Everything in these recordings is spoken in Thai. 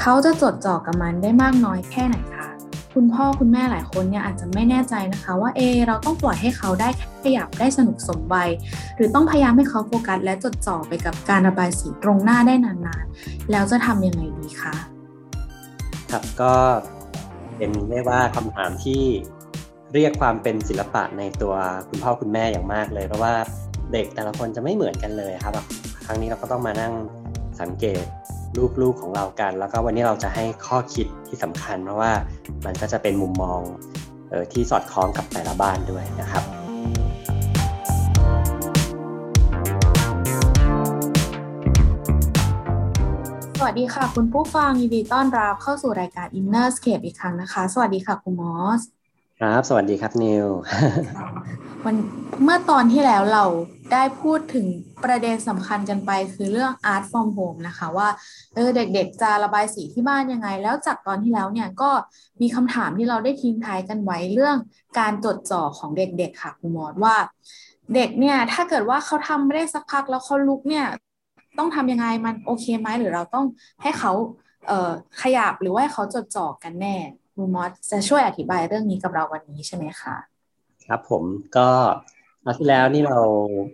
เขาจะจดจ่อกับมันได้มากน้อยแค่ไหนคะคุณพ่อคุณแม่หลายคนเนี่ยอาจจะไม่แน่ใจนะคะ ว่าเอเราต้องปล่อยให้เขาได้ขยับได้สนุกสมวัยหรือต้องพยายามให้เขาโฟกัสและจดจ่อไปกับการระบายสีตรงหน้าได้นานๆ แล้วจะทำยังไงดีคะครับก็เป็นเรียกว่าคำถามที่เรียกความเป็นศิลปะในตัวคุณพ่อคุณแม่อย่างมากเลย เพราะว่าเด็กแต่ละคนจะไม่เหมือนกันเลยครับครั้งนี้เราก็ต้องมานั่งสังเกต ลูกๆของเรากัน แล้วก็วันนี้เราจะให้ข้อคิดที่สำคัญ เพราะว่ามันก็จะเป็นมุมมองออที่สอดคล้องกับแต่ละบ้านด้วยนะครับสวัสดีค่ะ คุณผู้ฟังยินดีต้อนรับเข้าสู่รายการ Innerscape อีกครั้งนะคะ สวัสดีค่ะคุณมอส ครับ สวัสดีครับนิววันเมื่อตอนที่แล้วเราได้พูดถึงประเด็นสำคัญกันไปคือเรื่อง art from home นะคะว่าเออเด็กๆจะระบายสีที่บ้านยังไง แล้วจากตอนที่แล้วเนี่ยก็มีคำถามที่เราได้ทิ้งท้ายกันไว้เรื่องการจดจ่อของเด็กๆค่ะคุณมอสว่า เด็กเนี่ยถ้าเกิดว่าเขาทำไม่ได้สักพักแล้วเขาลุกเนี่ยต้องทำยังไงมันโอเคไหมหรือเราต้องให้เขาเออขยับหรือว่าให้เขาจดจ่อกันแน่ คุณมอสจะช่วยอธิบายเรื่องนี้กับเราวันนี้ใช่ไหมคะครับผมก็อาที่แล้วนี่เรา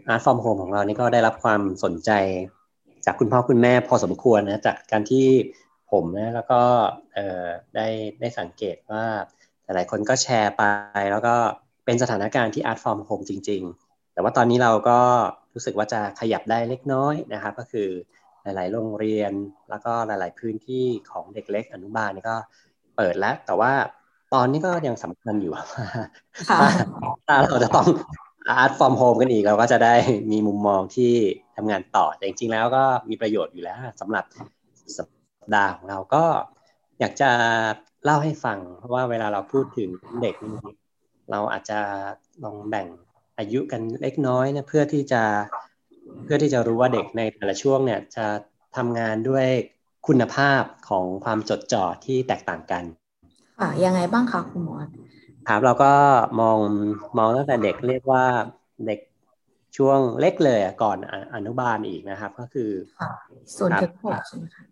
Art from Home ของเรานี่ก็ได้รับความสนใจจากคุณพ่อคุณแม่พอสมควรนะจากการที่ผมนะแล้วก็เออได้ได้สังเกตว่าหลายคนก็แชร์ไป แล้วก็เป็นสถานการณ์ที่ Art from Home จริง ๆ แต่ว่าตอนนี้เราก็รู้สึกว่าจะขยับได้เล็กน้อยนะครับก็คือหลาย ๆ โรงเรียนแล้วก็หลาย ๆ พื้นที่ของเด็กเล็กอนุบาลนี่ก็ เปิดแล้ว แต่ว่าตอนนี้ก็ยังสำคัญอยู่ถ้าเราจะต้อง Art from Home กันอีกเราก็จะได้มีมุมมองที่ทำงานต่อแต่จริงๆแล้วก็มีประโยชน์อยู่แล้วสำหรับสัปดาห์ของเราก็อยากจะเล่าให้ฟัง เพราะว่าเวลาเราพูดถึงเด็กเราอาจจะลองแบ่งอายุกันเล็กน้อยนะเพื่อที่จะเพื่อที่จะรู้ว่าเด็กในแต่ละช่วงเนี่ยจะทำงานด้วย คุณภาพของความจดจ่อที่แตกต่างกันค่ะยังไงบ้างคะคุณหมอครับเราก็มองมองตั้งแต่เด็กเรียกว่าเด็กช่วงเล็กเลยก่อนอนุบาลอีกนะครับ ก็คือส่วนถึงหกใช่ไหมคะ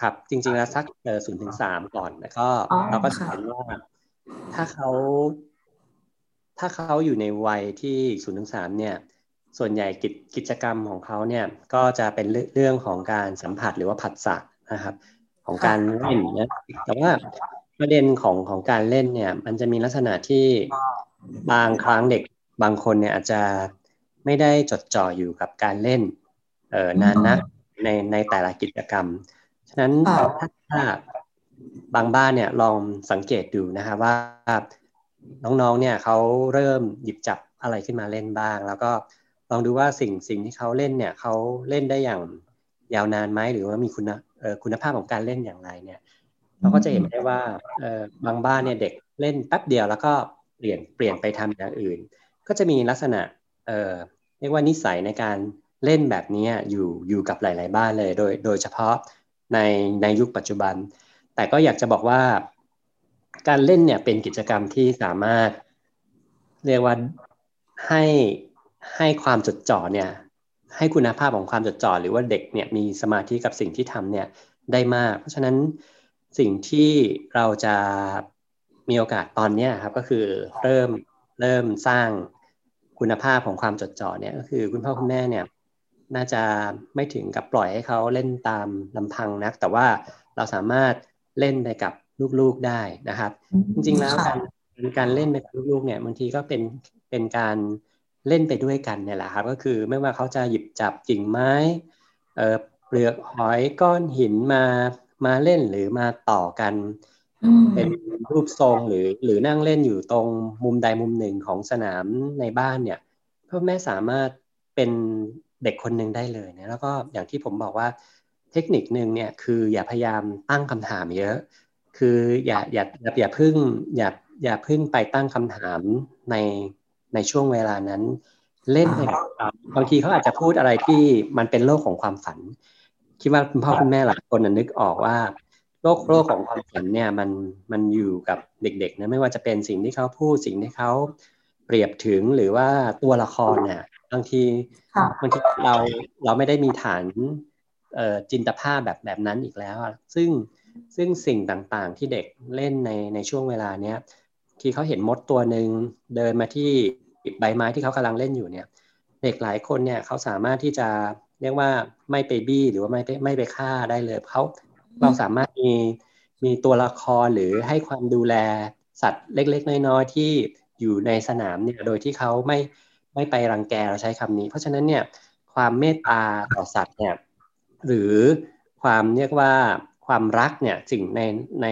ครับ จริงๆแล้วสักศูนย์ถึงสามก่อนแล้วก็เราก็เห็นว่าถ้าเขาถ้าเขาอยู่ในวัยที่ศูนย์ถึงสามเนี่ย ส่วนใหญ่กิจกิจกรรมของเขาเนี่ยก็จะเป็นเรื่องของการสัมผัสหรือว่าผัสสะ นะครับ ของการเล่นนะแต่ว่าประเด็นของของการเล่นเนี่ย มันจะมีลักษณะที่บางครั้งเด็กบางคนเนี่ยอาจจะไม่ได้จดจ่ออยู่กับการเล่นเออนานนักในในแต่ละกิจกรรม ฉะนั้นถ้าบางบ้านเนี่ยลองสังเกตดูนะครับว่าน้องๆ เนี่ยเขาเริ่มหยิบจับอะไรขึ้นมาเล่นบ้าง แล้วก็ลองดูว่าสิ่งสิ่งที่เขาเล่นเนี่ยเขาเล่นได้อย่างยาวนานไหมหรือว่ามีคุณ คุณภาพของการเล่นอย่างไรเนี่ยเราก็จะเห็นได้ว่าบางบ้านเนี่ยเด็กเล่นแป๊บเดียวแล้วก็เปลี่ยนเปลี่ยนไปทำอย่างอื่น ก็จะมีลักษณะเออเรียกว่านิสัยในการเล่นแบบนี้อยู่อยู่กับหลาย ๆ บ้านเลยโดยโดยเฉพาะในในยุคปัจจุบัน แต่ก็อยากจะบอกว่า การเล่นเนี่ยเป็นกิจกรรมที่สามารถ เรียกว่าให้ให้ความจดจ่อเนี่ย ให้คุณภาพของความจดจ่อหรือว่าเด็กเนี่ยมีสมาธิกับสิ่งที่ทำเนี่ยได้มาก เพราะฉะนั้นสิ่งที่เราจะมีโอกาสตอนนี้ครับก็คือเริ่มเริ่มสร้างคุณภาพของความจดจ่อเนี่ยก็คือคุณพ่อคุณแม่เนี่ยน่าจะไม่ถึงกับปล่อยให้เขาเล่นตามลำพังนัก แต่ว่าเราสามารถเล่นไปกับลูกๆได้นะครับ จริงๆแล้วการการเล่นไปกับลูกๆเนี่ยบางทีก็เป็นเป็นการเล่นไปด้วยกันเนี่ยแหละครับก็คือไม่ว่าเขาจะหยิบจับกิ่งไม้เอ่อเปลือกหอยก้อนหินมามาเล่นหรือมาต่อกัน เป็นรูปทรงหรือหรือนั่งเล่นอยู่ตรงมุมใดมุมหนึ่งของสนามในบ้านเนี่ยพ่อแม่สามารถเป็นเด็กคนหนึ่งได้เลยนะแล้วก็อย่างที่ผมบอกว่าเทคนิคหนึ่งเนี่ยคืออย่าพยายามตั้งคำถามเยอะคืคืออย่าอย่าอย่าพึ่งอย่าอย่าพึ่งไปตั้งคำถามใน ในช่วงเวลานั้นเล่นไปบางทีเขาอาจจะพูดอะไรที่มันเป็นโลกของความฝัน คิดว่าคุณพ่อคุณแม่หลายคนนึกออกว่า โลกโลกของความฝันเนี่ยมันมันอยู่กับเด็กๆนะไม่ว่าจะเป็นสิ่งที่เขาพูดสิ่งที่เขาเปรียบถึงหรือว่าตัวละครเนี่ยบางทีบางทีเราเราไม่ได้มีฐานจินตภาพแบบแบบนั้นอีกแล้ว ซึ่งซึ่งสิ่งต่างๆที่เด็กเล่นในในช่วงเวลาเนี้ยที่เขาเห็นมดตัวหนึ่งเดินมาที่ ใบไม้ที่เขากำลังเล่นอยู่เนี่ย เด็กหลายคนเนี่ยเขาสามารถที่จะเรียกว่าไม่ไปบี้หรือว่าไม่ไม่ไปฆ่าได้เลยเขาเราสามารถมีมีตัวละครหรือให้ความดูแลสัตว์เล็ก ๆ น้อยๆที่อยู่ในสนามเนี่ยโดยที่เขาไม่ไม่ไปรังแกเราใช้คำนี้ เพราะฉะนั้นเนี่ยความเมตตาต่อสัตว์เนี่ยหรือความเรียกว่าความรักเนี่ยสิ่งในใน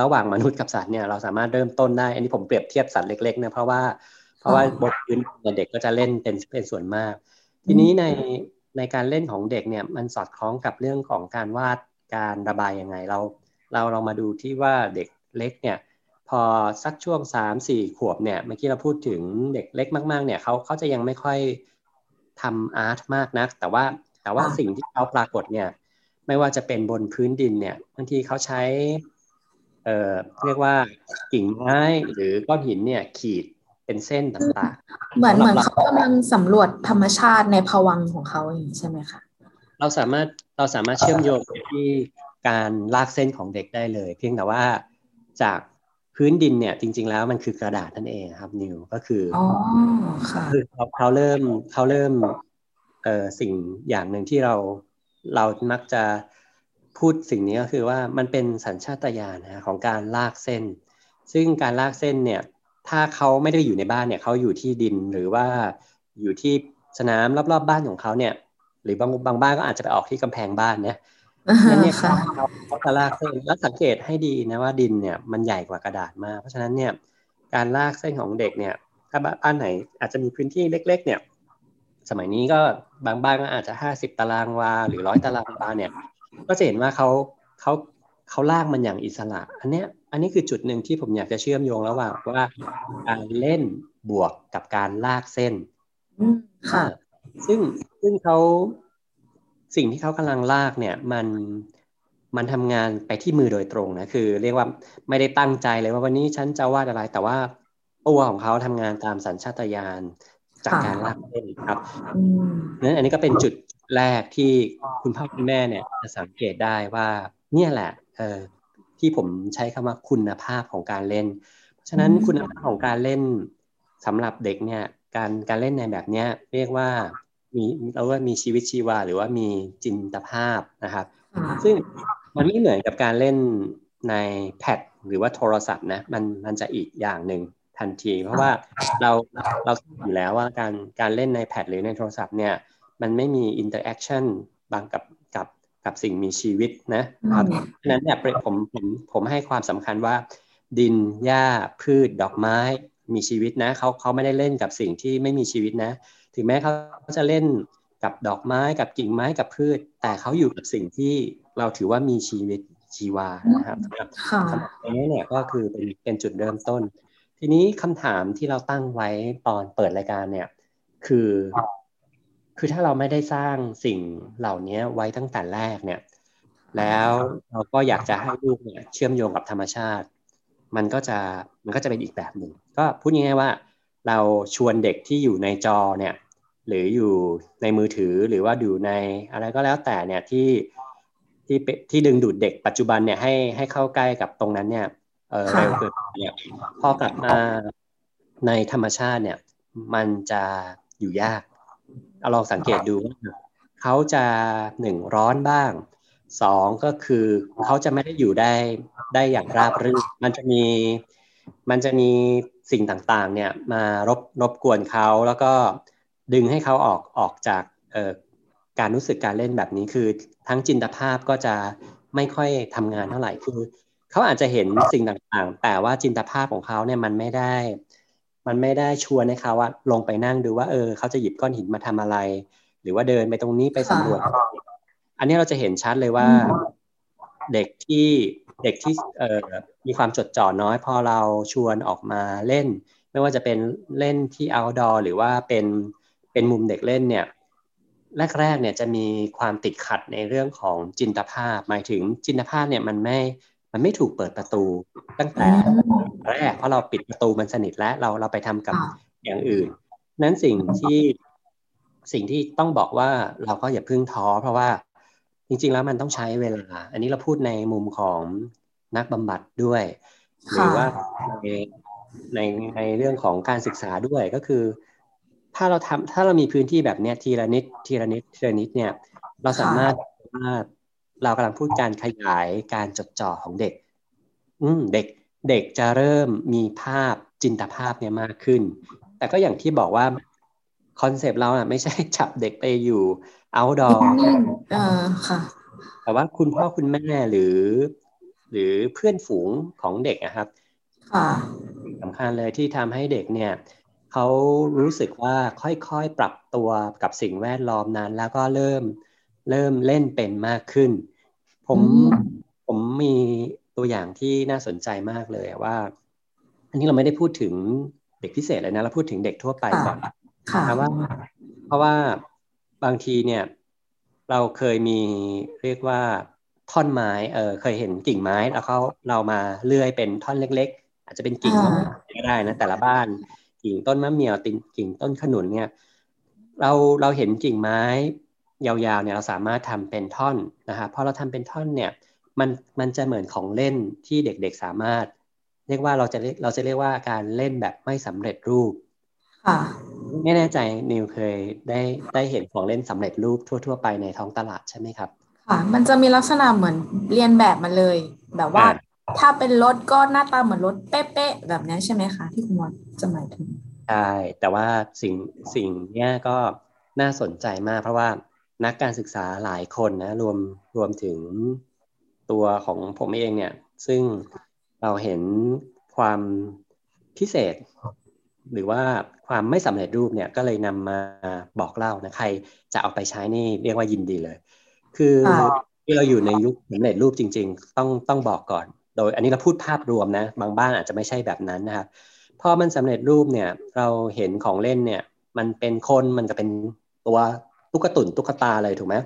ระหว่างมนุษย์กับสัตว์เนี่ยเราสามารถเริ่มต้นได้ อันนี้ผมเปรียบเทียบสัตว์เล็กๆนะเพราะว่า เพราะว่าบทพื้นเด็กก็จะเล่นเป็นเป็นส่วนมาก ทีนี้ในในการเล่นของเด็กเนี่ยมันสอดคล้องกับเรื่องของการวาดการระบายยังไงเรา เราเรามาดูที่ว่าเด็กเล็กเนี่ยพอสักช่วงสามสี่ขวบเนี่ยเมื่อกี้เราพูดถึงเด็กเล็กมากๆเนี่ยเขาเขาจะยังไม่ค่อยทำอาร์ตมากนัก แต่ว่าแต่ว่าสิ่งที่เขาปรากฏเนี่ยไม่ว่าจะเป็นบนพื้นดินเนี่ยบางทีเขาใช้เอ่อเรียกว่ากิ่งไม้หรือก้อนหินเนี่ยขีด เป็นเส้นต่างๆ เหมือนเหมือนเขากำลังสำรวจธรรมชาติในภวังของเขาอย่างนี้ใช่ไหมคะเราสามารถเราสามารถเชื่อมโยงไปที่การลากเส้นของเด็กได้เลย เพียงแต่ว่าจากพื้นดินเนี่ยจริง ๆ แล้วมันคือกระดาษนั่นเองครับนิวก็คืออ๋อค่ะคือเขาเขาเริ่มเขาเริ่มเอ่อสิ่งอย่างหนึ่งที่เราเรามักจะพูดสิ่งนี้ก็คือว่ามันเป็นสัญชาตญาณนะของการลากเส้น ซึ่งการลากเส้นเนี่ย ถ้าเขาไม่ได้อยู่ในบ้านเนี่ยเขาอยู่ที่ดินหรือว่าอยู่ที่สนามรอบๆบบ้านของเขาเนี่ย หรือบางบางบ้านก็อาจจะไปออกที่กำแพงบ้านเนี่ยนั่นเนี่ยเขาเขาจะลากเส้นแล้วสังเกตให้ดีนะว่าดินเนี่ยมันใหญ่กว่ากระดาษมากเพราะฉะนั้นเนี่ยการลากเส้นของเด็กเนี่ย ถ้าบ้านไหนอาจจะมีพื้นที่เล็ก ๆ เนี่ย สมัยนี้ก็บางบ้านก็อาจจะห้าสิบตารางวาหรือร้อยตารางวาเนี่ย ก็จะเห็นว่าเขาเขาเขาลากมันอย่างอิสระ อันเนี้ย อันนี้คือจุดหนึ่งที่ผมอยากจะเชื่อมโยงระหว่างว่าการเล่นบวกกับการลากเส้นค่ะ ซึ่งซึ่งเขาสิ่งที่เขากำลังลากเนี่ย มันมันทำงานไปที่มือโดยตรงนะคือ เรียกว่าไม่ได้ตั้งใจเลยว่าวันนี้ฉันจะวาดอะไร แต่ว่าตัวของเขาทำงานตามสัญชาตญาณจากการลากเส้นครับนั้นอันนี้ก็เป็นจุดแรกที่คุณพ่อคุณแม่เนี่ยจะสังเกตได้ว่า เนี่ยแหละ เออ ที่ผมใช้คำว่าคุณภาพของการเล่น เพราะฉะนั้นคุณภาพของการเล่นสำหรับเด็กเนี่ยการการเล่นในแบบเนี้ยเรียกว่ามีเราว่ามีชีวิตชีวา หรือว่ามีจินตภาพนะครับ ซึ่งมันไม่เหมือนกับการเล่นในแพดหรือว่าโทรศัพท์นะมันมันจะอีกอย่างหนึ่งทันที เพราะว่าเราเราอยู่แล้วว่าการการเล่นใน pad หรือในโทรศัพท์เนี่ยมันไม่มี interaction บางกับกับกับ สิ่งมีชีวิตนะครับฉะนั้นเนี่ยผมผมผมให้ความสำคัญว่า ดินหญ้าพืชดอกไม้มีชีวิตนะเขาเขาไม่ได้เล่นกับสิ่งที่ไม่มีชีวิตนะ ถึงแม้เขาจะเล่นกับดอกไม้กับกิ่งไม้กับพืช แต่เขาอยู่กับสิ่งที่เราถือว่ามีชีวิตชีวานะครับสำหรับตรงนี้เนี่ยก็คือเป็นเป็นจุดเริ่มต้น ทีนี้คำถามที่เราตั้งไว้ตอนเปิดรายการเนี่ย คือ คือถ้าเราไม่ได้สร้างสิ่งเหล่านี้ไว้ตั้งแต่แรกเนี่ย แล้วเราก็อยากจะให้ลูกเนี่ยเชื่อมโยงกับธรรมชาติ มันก็จะมันก็จะเป็นอีกแบบหนึ่งก็พูดง่ายๆว่า เราชวนเด็กที่อยู่ในจอเนี่ย หรืออยู่ในมือถือหรือว่าอยู่ในอะไรก็แล้วแต่เนี่ยที่ที่ที่ดึงดูดเด็กปัจจุบันเนี่ยให้ให้เข้าใกล้กับตรงนั้นเนี่ยเร็วเกินเนี่ยพอกลับมาในธรรมชาติเนี่ย มันจะอยู่ยาก เอาลองสังเกตดูว่าเขาจะหนึ่งร้อนบ้างสองก็คือเขาจะไม่ได้อยู่ได้ได้อย่างราบรื่นมันจะมีมันจะมีสิ่งต่างๆเนี่ยมารบรบกวนเขาแล้วก็ดึงให้เขาออกออกจากเอ่อการรู้สึกการเล่นแบบนี้คือทั้งจินตภาพก็จะไม่ค่อยทำงานเท่าไหร่คือเขาอาจจะเห็นสิ่งต่างๆ แต่ว่าจินตภาพของเขาเนี่ยมันไม่ได้ มันไม่ได้ชวนให้เขาว่าลงไปนั่งดูว่าเออเขาจะหยิบก้อนหินมาทำอะไร หรือว่าเดินไปตรงนี้ไปสำรวจ อันนี้เราจะเห็นชัดเลยว่า เด็กที่เด็กที่เอ่อมีความจดจ่อน้อย พอเราชวนออกมาเล่น ไม่ว่าจะเป็นเล่นที่ outdoor หรือว่าเป็นเป็นมุมเด็กเล่นเนี่ยแรกๆเนี่ยจะมีความติดขัดในเรื่องของจินตภาพ หมายถึงจินตภาพเนี่ยมันไม่ มันไม่ถูกเปิดประตูตั้งแต่แรกเพราะเราปิดประตูมันสนิทแล้วเราเราไปทำกับอย่างอื่น นั้นสิ่งที่สิ่งที่ต้องบอกว่าเราก็อย่าพึ่งท้อ เพราะว่าจริง ๆ แล้วมันต้องใช้เวลา อันนี้เราพูดในมุมของนักบำบัดด้วย หรือว่าในในในเรื่องของการศึกษาด้วยก็คือ ถ้าเราทำถ้าเรามีพื้นที่แบบเนี้ยทีละนิดทีละนิดทีละนิดเนี่ย เราสามารถว่า เรากำลังพูดการขยายการจดจ่อของเด็ก อืมเด็กเด็กจะเริ่มมีภาพจินตภาพเนี่ยมากขึ้น แต่ก็อย่างที่บอกว่าคอนเซปต์เราอะไม่ใช่จับเด็กไปอยู่ outdoor เออค่ะ แต่ว่าคุณพ่อคุณแม่หรือ หรือเพื่อนฝูงของเด็กนะครับค่ะสำคัญเลยที่ทำให้เด็กเนี่ยเขารู้สึกว่าค่อยๆปรับตัวกับสิ่งแวดล้อมนั้น แล้วก็เริ่ม เริ่มเล่นเป็นมากขึ้น ผมผมมีตัวอย่างที่น่าสนใจมากเลยว่า อันนี้เราไม่ได้พูดถึงเด็กพิเศษเลยนะเราพูดถึงเด็กทั่วไปก่อนเพราะว่า เพราะว่าบางทีเนี่ย เราเคยมีเรียกว่าท่อนไม้เออเคยเห็นกิ่งไม้แล้วเขาเรามาเลื่อยเป็นท่อนเล็ก ๆ อาจจะเป็นกิ่งก็ได้นะแต่ละบ้านกิ่งต้นมะเมียวติงกิ่งต้นขนุนเนี่ย เราเราเห็นกิ่งไม้ ยาวๆเนี่ยเราสามารถทำเป็นท่อนนะครับพอเราทำเป็นท่อนเนี่ยมันมันจะเหมือนของเล่นที่เด็กๆสามารถ เรียกว่าเราจะเรียกเราจะเรียกว่าการเล่นแบบไม่สำเร็จรูปค่ะไม่แน่ใจนิวเคยได้ได้เห็นของเล่นสำเร็จรูปทั่ว ๆ ไปในท้องตลาดใช่ไหมครับค่ะมันจะมีลักษณะเหมือนเรียนแบบมาเลย แบบว่าถ้าเป็นรถก็หน้าตาเหมือนรถเป๊ะๆแบบนี้ใช่ไหมคะที่คุณมอจะหมายถึงใช่แต่ว่าสิ่งสิ่งเนี้ยก็น่าสนใจมากเพราะว่า นักการศึกษาหลายคนนะรวมรวมถึงตัวของผมเองเนี่ย ซึ่งเราเห็นความพิเศษ หรือว่าความไม่สำเร็จรูปเนี่ยก็เลยนำมาบอกเล่านะใครจะเอาไปใช้นี่เรียกว่ายินดีเลย คือที่เราอยู่ในยุคสำเร็จรูปจริง ๆ ต้องต้องบอกก่อน โดยอันนี้เราพูดภาพรวมนะ บางบ้านอาจจะไม่ใช่แบบนั้นนะครับพอมันสำเร็จรูปเนี่ย เราเห็นของเล่นเนี่ย มันเป็นคนมันจะเป็นตัว ตุ๊กตุนตุ๊กตาเลยถูกไหม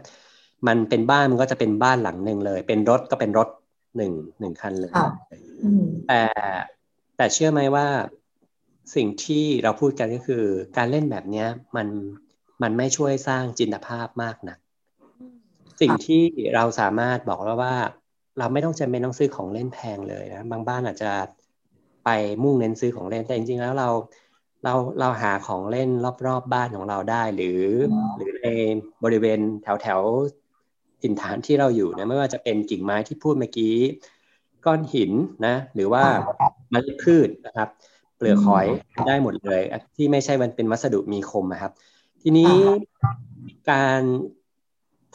มันเป็นบ้านมันก็จะเป็นบ้านหลังหนึ่งเลย เป็นรถก็เป็นรถหนึ่งหนึ่งคันเลยแต่แต่เชื่อไหมว่าสิ่งที่เราพูดกันก็คือ การเล่นแบบเนี้ยมันมันไม่ช่วยสร้างจินตภาพมากนะสิ่งที่เราสามารถบอกแล้วว่า เราไม่ต้องจำเป็นต้องซื้อของเล่นแพงเลยนะบางบ้านอาจจะไปมุ่งเน้นซื้อของเล่นแต่จริงๆแล้วเรา เราเราหาของเล่นรอบๆบบ้านของเราได้ หรือ หรือในบริเวณแถวแถวถิ่นฐานที่เราอยู่นะไม่ว่าจะเป็นกิ่งไม้ที่พูดเมื่อกี้ ก้อนหินนะ หรือว่าเมล็ดพืชนะครับ เปลือกหอยได้หมดเลย ที่ไม่ใช่มันเป็นวัสดุมีคมนะครับ ทีนี้การ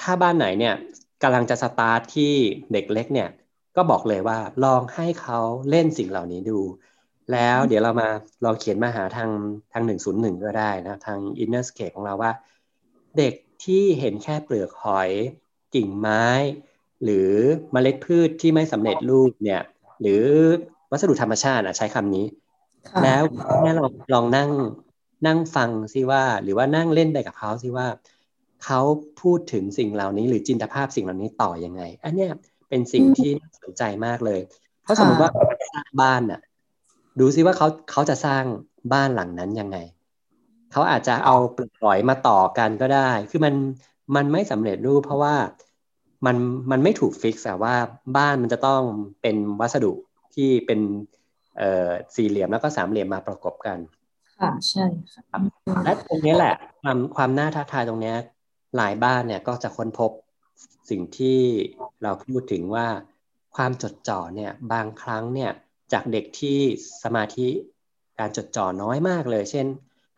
ถ้าบ้านไหนเนี่ยกำลังจะสตาร์ทที่เด็กเล็กเนี่ย ก็บอกเลยว่าลองให้เขาเล่นสิ่งเหล่านี้ดู แล้วเดี๋ยวเรามาลองเขียนมาหาทางทางหนึ่งศูนย์หนึ่งก็ได้นะทาง inner scape ของเราว่า เด็กที่เห็นแค่เปลือกหอยกิ่งไม้ หรือเมล็ดพืชที่ไม่สำเร็จรูปเนี่ย หรือวัสดุธรรมชาติใช้คำนี้ แล้วแม่ลองลองนั่งนั่งฟังซิว่า หรือว่านั่งเล่นไปกับเขาซิว่าเขาพูดถึงสิ่งเหล่านี้ หรือจินตภาพสิ่งเหล่านี้ต่อยังไง อันนี้เป็นสิ่งที่น่าสนใจมากเลย เพราะสมมติว่าสร้างบ้านอะ ดูซิว่าเขาเขาจะสร้างบ้านหลังนั้นยังไง เขาอาจจะเอาปล่อยมาต่อกันก็ได้ คือมันมันไม่สำเร็จรูปเพราะว่ามันมันไม่ถูกฟิกแต่ว่าบ้านมันจะต้องเป็นวัสดุที่เป็นเอ่อสี่เหลี่ยมแล้วก็สามเหลี่ยมมาประกบกัน ค่ะใช่ค่ะและตรงนี้แหละความความน่าท้าทายตรงนี้หลายบ้านเนี่ยก็จะค้นพบสิ่งที่เราพูดถึงว่าความจดจ่อเนี่ยบางครั้งเนี่ย จากเด็กที่สมาธิการจดจ่อน้อยมากเลย เช่น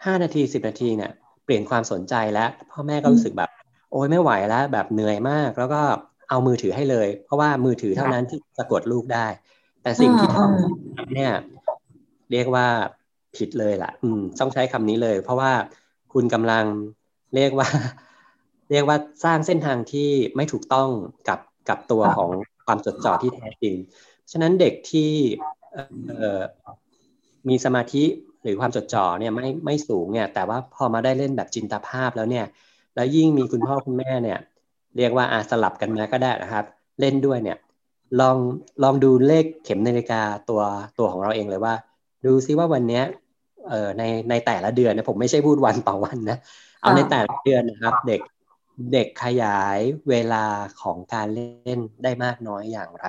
ห้านาทีสิบนาทีเนี่ยเปลี่ยนความสนใจแล้ว พ่อแม่ก็รู้สึกแบบ โอ้ยไม่ไหวแล้วแบบเหนื่อยมาก แล้วก็เอามือถือให้เลย เพราะว่ามือถือเท่านั้นที่สะกดลูกได้ แต่สิ่งที่ทำเนี่ยเรียกว่าผิดเลยล่ะ อืม ต้องใช้คำนี้เลย เพราะว่าคุณกำลังเรียกว่า เรียกว่าสร้างเส้นทางที่ไม่ถูกต้องกับกับตัวของควความจดจ่อที่แท้จริง ฉะนั้นเด็กที่ มีสมาธิหรือความจดจ่อเนี่ยไม่ไม่สูงเนี่ย แต่ว่าพอมาได้เล่นแบบจินตภาพแล้วเนี่ย แล้วยิ่งมีคุณพ่อคุณแม่เนี่ย เรียกว่าอาสลับกันมาก็ได้นะครับ เล่นด้วยเนี่ย ลองลองดูเลขเข็มนาฬิกาตัวตัวของเราเองเลยว่า ดูซิว่าวันเนี้ยเอ่อในในแต่ละเดือนนะผมไม่ใช่พูดวันต่อวันนะเอาในแต่ละเดือนนะครับ เด็กเด็กขยายเวลาของการเล่นได้มากน้อยอย่างไร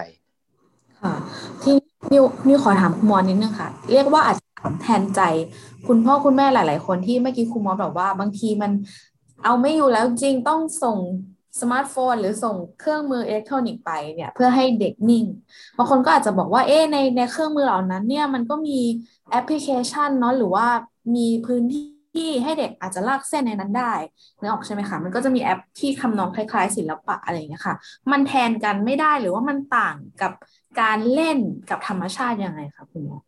ค่ะที่นิวนิวขอถามคุณมอสนิดนึงค่ะ เรียกว่าอาจจะแทนใจ คุณพ่อคุณแม่หลาย ๆ คนที่เมื่อกี้คุณมอสบอกว่า บางทีมันเอาไม่อยู่แล้วจึงต้องส่งสมาร์ทโฟนหรือส่งเครื่องมืออิเล็กทรอนิกส์ไปเนี่ยเพื่อให้เด็กนิ่งบางคนก็อาจจะบอกว่าเอ๊ในในเครื่องมือเหล่านั้นเนี่ยมันก็มีแอปพลิเคชันเนาะหรือว่ามีพื้นที่ ที่ให้เด็กอาจจะลากเส้นในนั้นได้นึกออกใช่ไหมคะมันก็จะมีแอปที่คำนองคล้าย ๆ ศิลปะอะไรอย่างเงี้ยค่ะ มันแทนกันไม่ได้หรือว่ามันต่างกับการเล่นกับธรรมชาติยังไงคะคุณหมอ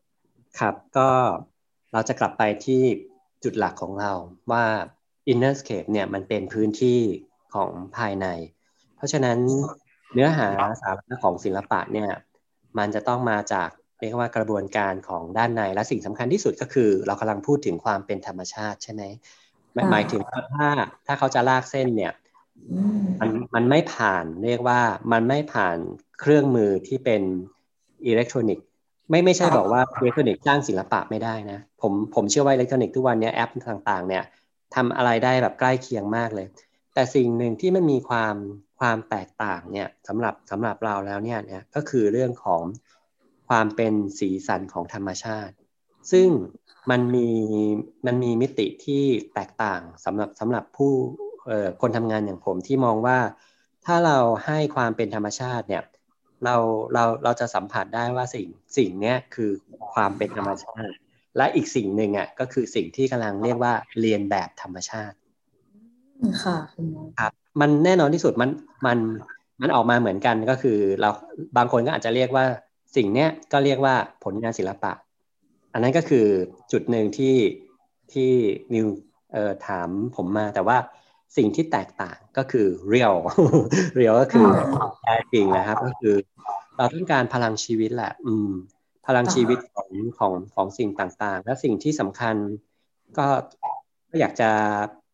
ครับก็เราจะกลับไปที่จุดหลักของเราว่า inner scape เนี่ยมันเป็นพื้นที่ของภายใน เพราะฉะนั้นเนื้อหาสาระของศิลปะเนี่ยมันจะต้องมาจาก เรียกว่ากระบวนการของด้านในและสิ่งสำคัญที่สุดก็คือ เรากำลังพูดถึงความเป็นธรรมชาติใช่ไหมหมายถึงว่าถ้าถ้าเขาจะลากเส้นเนี่ยมันมันไม่ผ่านเรียกว่ามันไม่ผ่านเครื่องมือที่เป็นอิเล็กทรอนิกส์ไม่ไม่ใช่บอกว่าอิเล็กทรอนิกส์สร้างศิลปะไม่ได้นะผมผมเชื่อว่าอิเล็กทรอนิกส์ทุกวันนี้แอปต่าง ๆ เนี่ยทำอะไรได้แบบใกล้เคียงมากเลย แต่สิ่งหนึ่งที่มันมีความความแตกต่างเนี่ยสำหรับสำหรับเราแล้วเนี่ยเนี่ยก็คือเรื่องของ ความเป็นสีสันของธรรมชาติ ซึ่งมันมีมันมีมิติที่แตกต่างสำหรับสำหรับผู้คนทำงานอย่างผมที่มองว่า ถ้าเราให้ความเป็นธรรมชาติเนี่ยเราเราเราจะสัมผัสได้ว่าสิ่งสิ่งนี้คือความเป็นธรรมชาติ และอีกสิ่งหนึ่งอะก็คือสิ่งที่กำลังเรียกว่าเรียนแบบธรรมชาติค่ะครับมันแน่นอนที่สุดมันมันมันออกมาเหมือนกันก็คือเราบางคนก็อาจจะเรียกว่า สิ่งเนี้ยก็เรียกว่าผลงานศิลปะ อันนั้นก็คือจุดหนึ่งที่ที่นิวเอ่อถามผมมาแต่ว่าสิ่งที่แตกต่างก็คือเรียลเรียลก็คือแท้จริงนะครับ ก็คือ เราต้องการพลังชีวิตแหละ อืม พลังชีวิตของของของสิ่งต่างๆ และสิ่งที่สำคัญก็ก็อยากจะ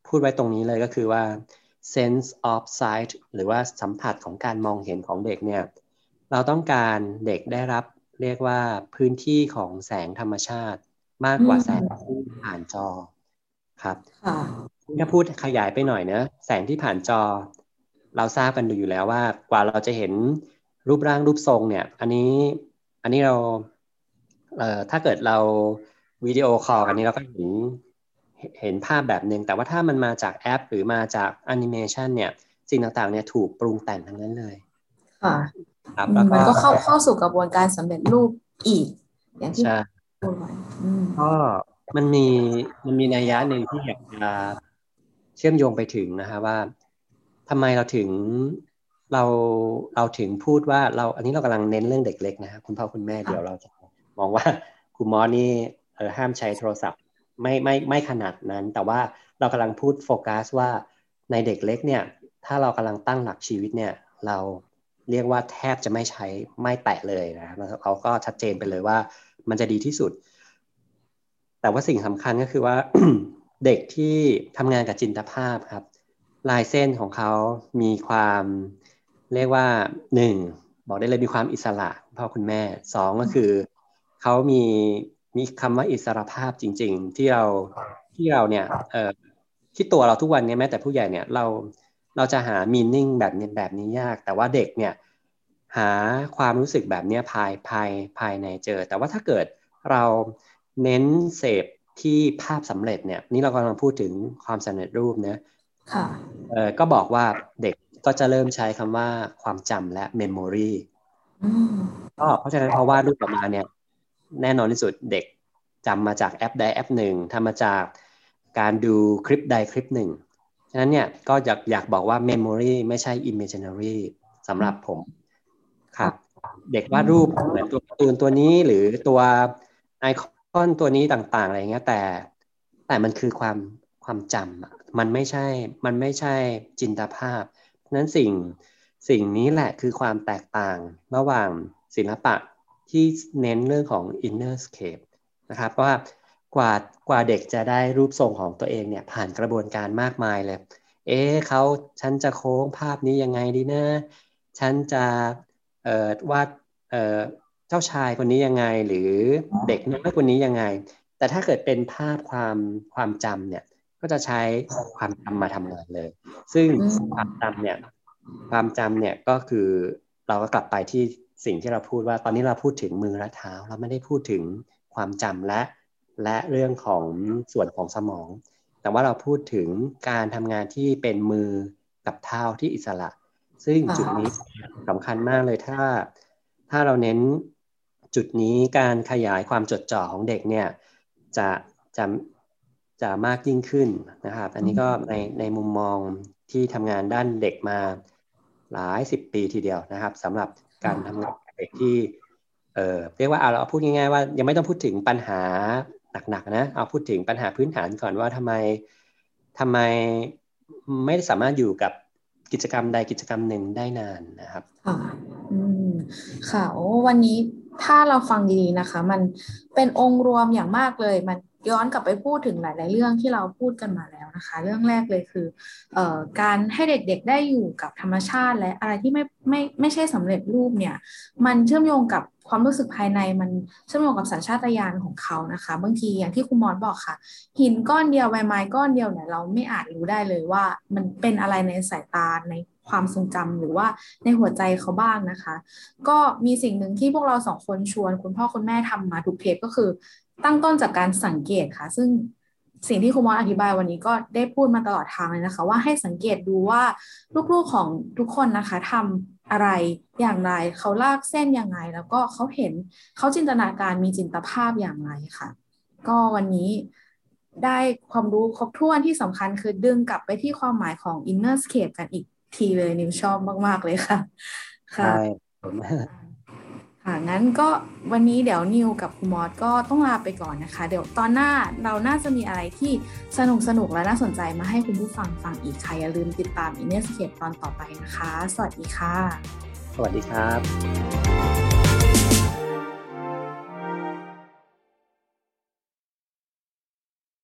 พูดไว้ตรงนี้เลยก็คือว่า sense of sight หรือว่าสัมผัสของการมองเห็นของเด็กเนี่ย เราต้องการเด็กได้รับเรียกว่าพื้นที่ของแสงธรรมชาติมากกว่าแสงที่ผ่านจอครับถ้าพูดขยายไปหน่อยนะแสงที่ผ่านจอ เราทราบกันดีอยู่แล้วว่ากว่าเราจะเห็นรูปร่างรูปทรงเนี่ย อันนี้อันนี้เราเอ่อถ้าเกิดเราวิดีโอคอลกันนี้เราก็เห็นเห็นภาพแบบหนึ่งแต่ว่าถ้ามันมาจากแอป หรือมาจากแอนิเมชันเนี่ยสิ่งต่างๆเนี่ยถูกปรุงแต่งทั้งนั้นเลย ค่ะครับแล้วก็มันก็เข้าเข้าสู่กระบวนการสำเร็จรูปอีก อย่างที่พูดไว้ก็มันมีมันมีนัยยะหนึ่งที่อยากจะเชื่อมโยงไปถึงนะฮะว่าทำไมเราถึงเราเราถึงพูดว่าเราอันนี้เรากำลังเน้นเรื่องเด็กเล็กนะครับคุณพ่อคุณแม่เดี๋ยวเราจะมองว่าคุณมอนี่เออห้ามใช้โทรศัพท์ไม่ไม่ไม่ขนาดนั้น แต่ว่าเรากำลังพูดโฟกัสว่าในเด็กเล็กเนี่ย ถ้าเรากำลังตั้งหลักชีวิตเนี่ย เรา เรียกว่าแทบจะไม่ใช้ไม่แตะเลยนะเขาก็ชัดเจนไปเลยว่า มันจะดีที่สุด แต่ว่าสิ่งสำคัญก็คือว่าเด็กที่ทำงานกับจินตภาพครับ ลายเส้นของเขามีความเรียกว่าหนึ่งบอกได้เลยมีความอิสระพ่อคุณแม่สองก็คือเขามีมีคำว่าอิสระภาพจริง ๆ ที่เราที่เราเนี่ยเอ่อที่ตัวเราทุกวันนี้แม้แต่ผู้ใหญ่เนี่ยเรา เราจะหามีนิ่งแบบนี้แบบนี้ยาก แต่ว่าเด็กเนี่ยหาความรู้สึกแบบนี้ภายภายภายในเจอ แต่ว่าถ้าเกิดเราเน้นเสพที่ภาพสำเร็จเนี่ยนี่เรากำลังพูดถึงความสำเร็จรูปเนะค่ะเออก็บอกว่าเด็กก็จะเริ่มใช้คำว่าความจำและเมมโมรีก็เพราะฉะนั้นพอวาดรูปออกมาเนี่ย แน่นอนที่สุดเด็กจำมาจากแอปใดแอปหนึ่งทำมาจากการดูคลิปใดคลิปหนึ่ง ฉะนั้นเนี่ยก็อยากอยากบอกว่า memory ไม่ใช่ imaginary สำหรับผมครับเด็กวาดรูปเหมือนการ์ตูนตัวนี้หรือตัวไอคอนตัวนี้ต่าง ๆ อะไรเงี้ยแต่แต่มันคือความความจำมันไม่ใช่มันไม่ใช่จินตภาพนั้นสิ่งสิ่งนี้แหละคือความแตกต่างระหว่างศิลปะที่เน้นเรื่องของ inner scape นะครับว่า กว่ากว่าเด็กจะได้รูปทรงของตัวเองเนี่ยผ่านกระบวนการมากมายเลย เอ๊เขาฉันจะโค้งภาพนี้ยังไงดีนะ ฉันจะเอ่อวาดเอ่อเจ้าชายคนนี้ยังไง หรือเด็กน้อยคนนี้ยังไง แต่ถ้าเกิดเป็นภาพความความจำเนี่ยก็จะใช้ความจำมาทำงานเลย ซึ่งความจำเนี่ยความจำเนี่ยก็คือเราก็กลับไปที่สิ่งที่เราพูดว่าตอนนี้เราพูดถึงมือและเท้า เราไม่ได้พูดถึงความจำและ และเรื่องของส่วนของสมอง แต่ว่าเราพูดถึงการทำงานที่เป็นมือกับเท้าที่อิสระ ซึ่งจุดนี้สำคัญมากเลยถ้า ถ้าเราเน้นจุดนี้การขยายความจดจ่อของเด็กเนี่ยจะจะจะมากยิ่งขึ้นนะครับ อันนี้ก็ในในมุมมองที่ทำงานด้านเด็กมาหลายสิบปีทีเดียวนะครับสำหรับการทำงานเด็กที่เออเรียกว่าเอาเราพูดง่ายๆว่ายังไม่ต้องพูดถึงปัญหา หนักๆนะเอาพูดถึงปัญหาพื้นฐานก่อนว่าทำไมทำไมไม่สามารถอยู่กับกิจกรรมใดกิจกรรมหนึ่งได้นานนะครับค่ะอืมค่ะโอ้วันนี้ถ้าเราฟังดีๆนะคะ มันเป็นองค์รวมอย่างมากเลย มันย้อนกลับไปพูดถึงหลาย ๆ เรื่องที่เราพูดกันมาแล้วนะคะ เรื่องแรกเลยคือเอ่อการให้เด็ก ๆ ได้อยู่กับธรรมชาติและอะไรที่ไม่ไม่ไม่ใช่สำเร็จรูปเนี่ย มันเชื่อมโยงกับ ความรู้สึกภายในมันเชื่อมโยงกับสัญชาตญาณของเขานะคะ บางทีอย่างที่คุณมอสบอกค่ะ หินก้อนเดียวใบไม้ก้อนเดียวเนี่ยเราไม่อาจรู้ได้เลยว่า มันเป็นอะไรในสายตาในความทรงจำหรือว่าในหัวใจเขาบ้างนะคะ ก็มีสิ่งหนึ่งที่พวกเราสองคนชวน คุณพ่อคุณแม่ทำมาทุกเทปก็คือ ตั้งต้นจากการสังเกตค่ะ ซึ่ง สิ่งที่คุณมอสอธิบายวันนี้ก็ได้พูดมาตลอดทางเลยนะคะ ว่าให้สังเกตดูว่าลูกๆของทุกคนนะคะทำอะไรอย่างไร เขาลากเส้นอยังไงแล้วก็เขาเห็นเขาจินตนาการมีจินตภาพอย่างไรค่ะ ก็วันนี้ได้ความรู้ครบถ้วนที่สำคัญคือดึงกลับไปที่ความหมายของ inner scape กันอีกทีเลยนิวชอบมาก ๆ เลยค่ะ ค่ะ ค่ะงั้นก็วันนี้เดี๋ยวนิวกับคุณมอสก็ต้องลาไปก่อนนะคะ เดี๋ยวตอนหน้าเราน่าจะมีอะไรที่สนุกสนุกและน่าสนใจมาให้คุณผู้ฟังฟังอีกค่ะ อย่าลืมติดตามอินเนสเคปตอนต่อไปนะคะ สวัสดีค่ะ สวัสดีครับ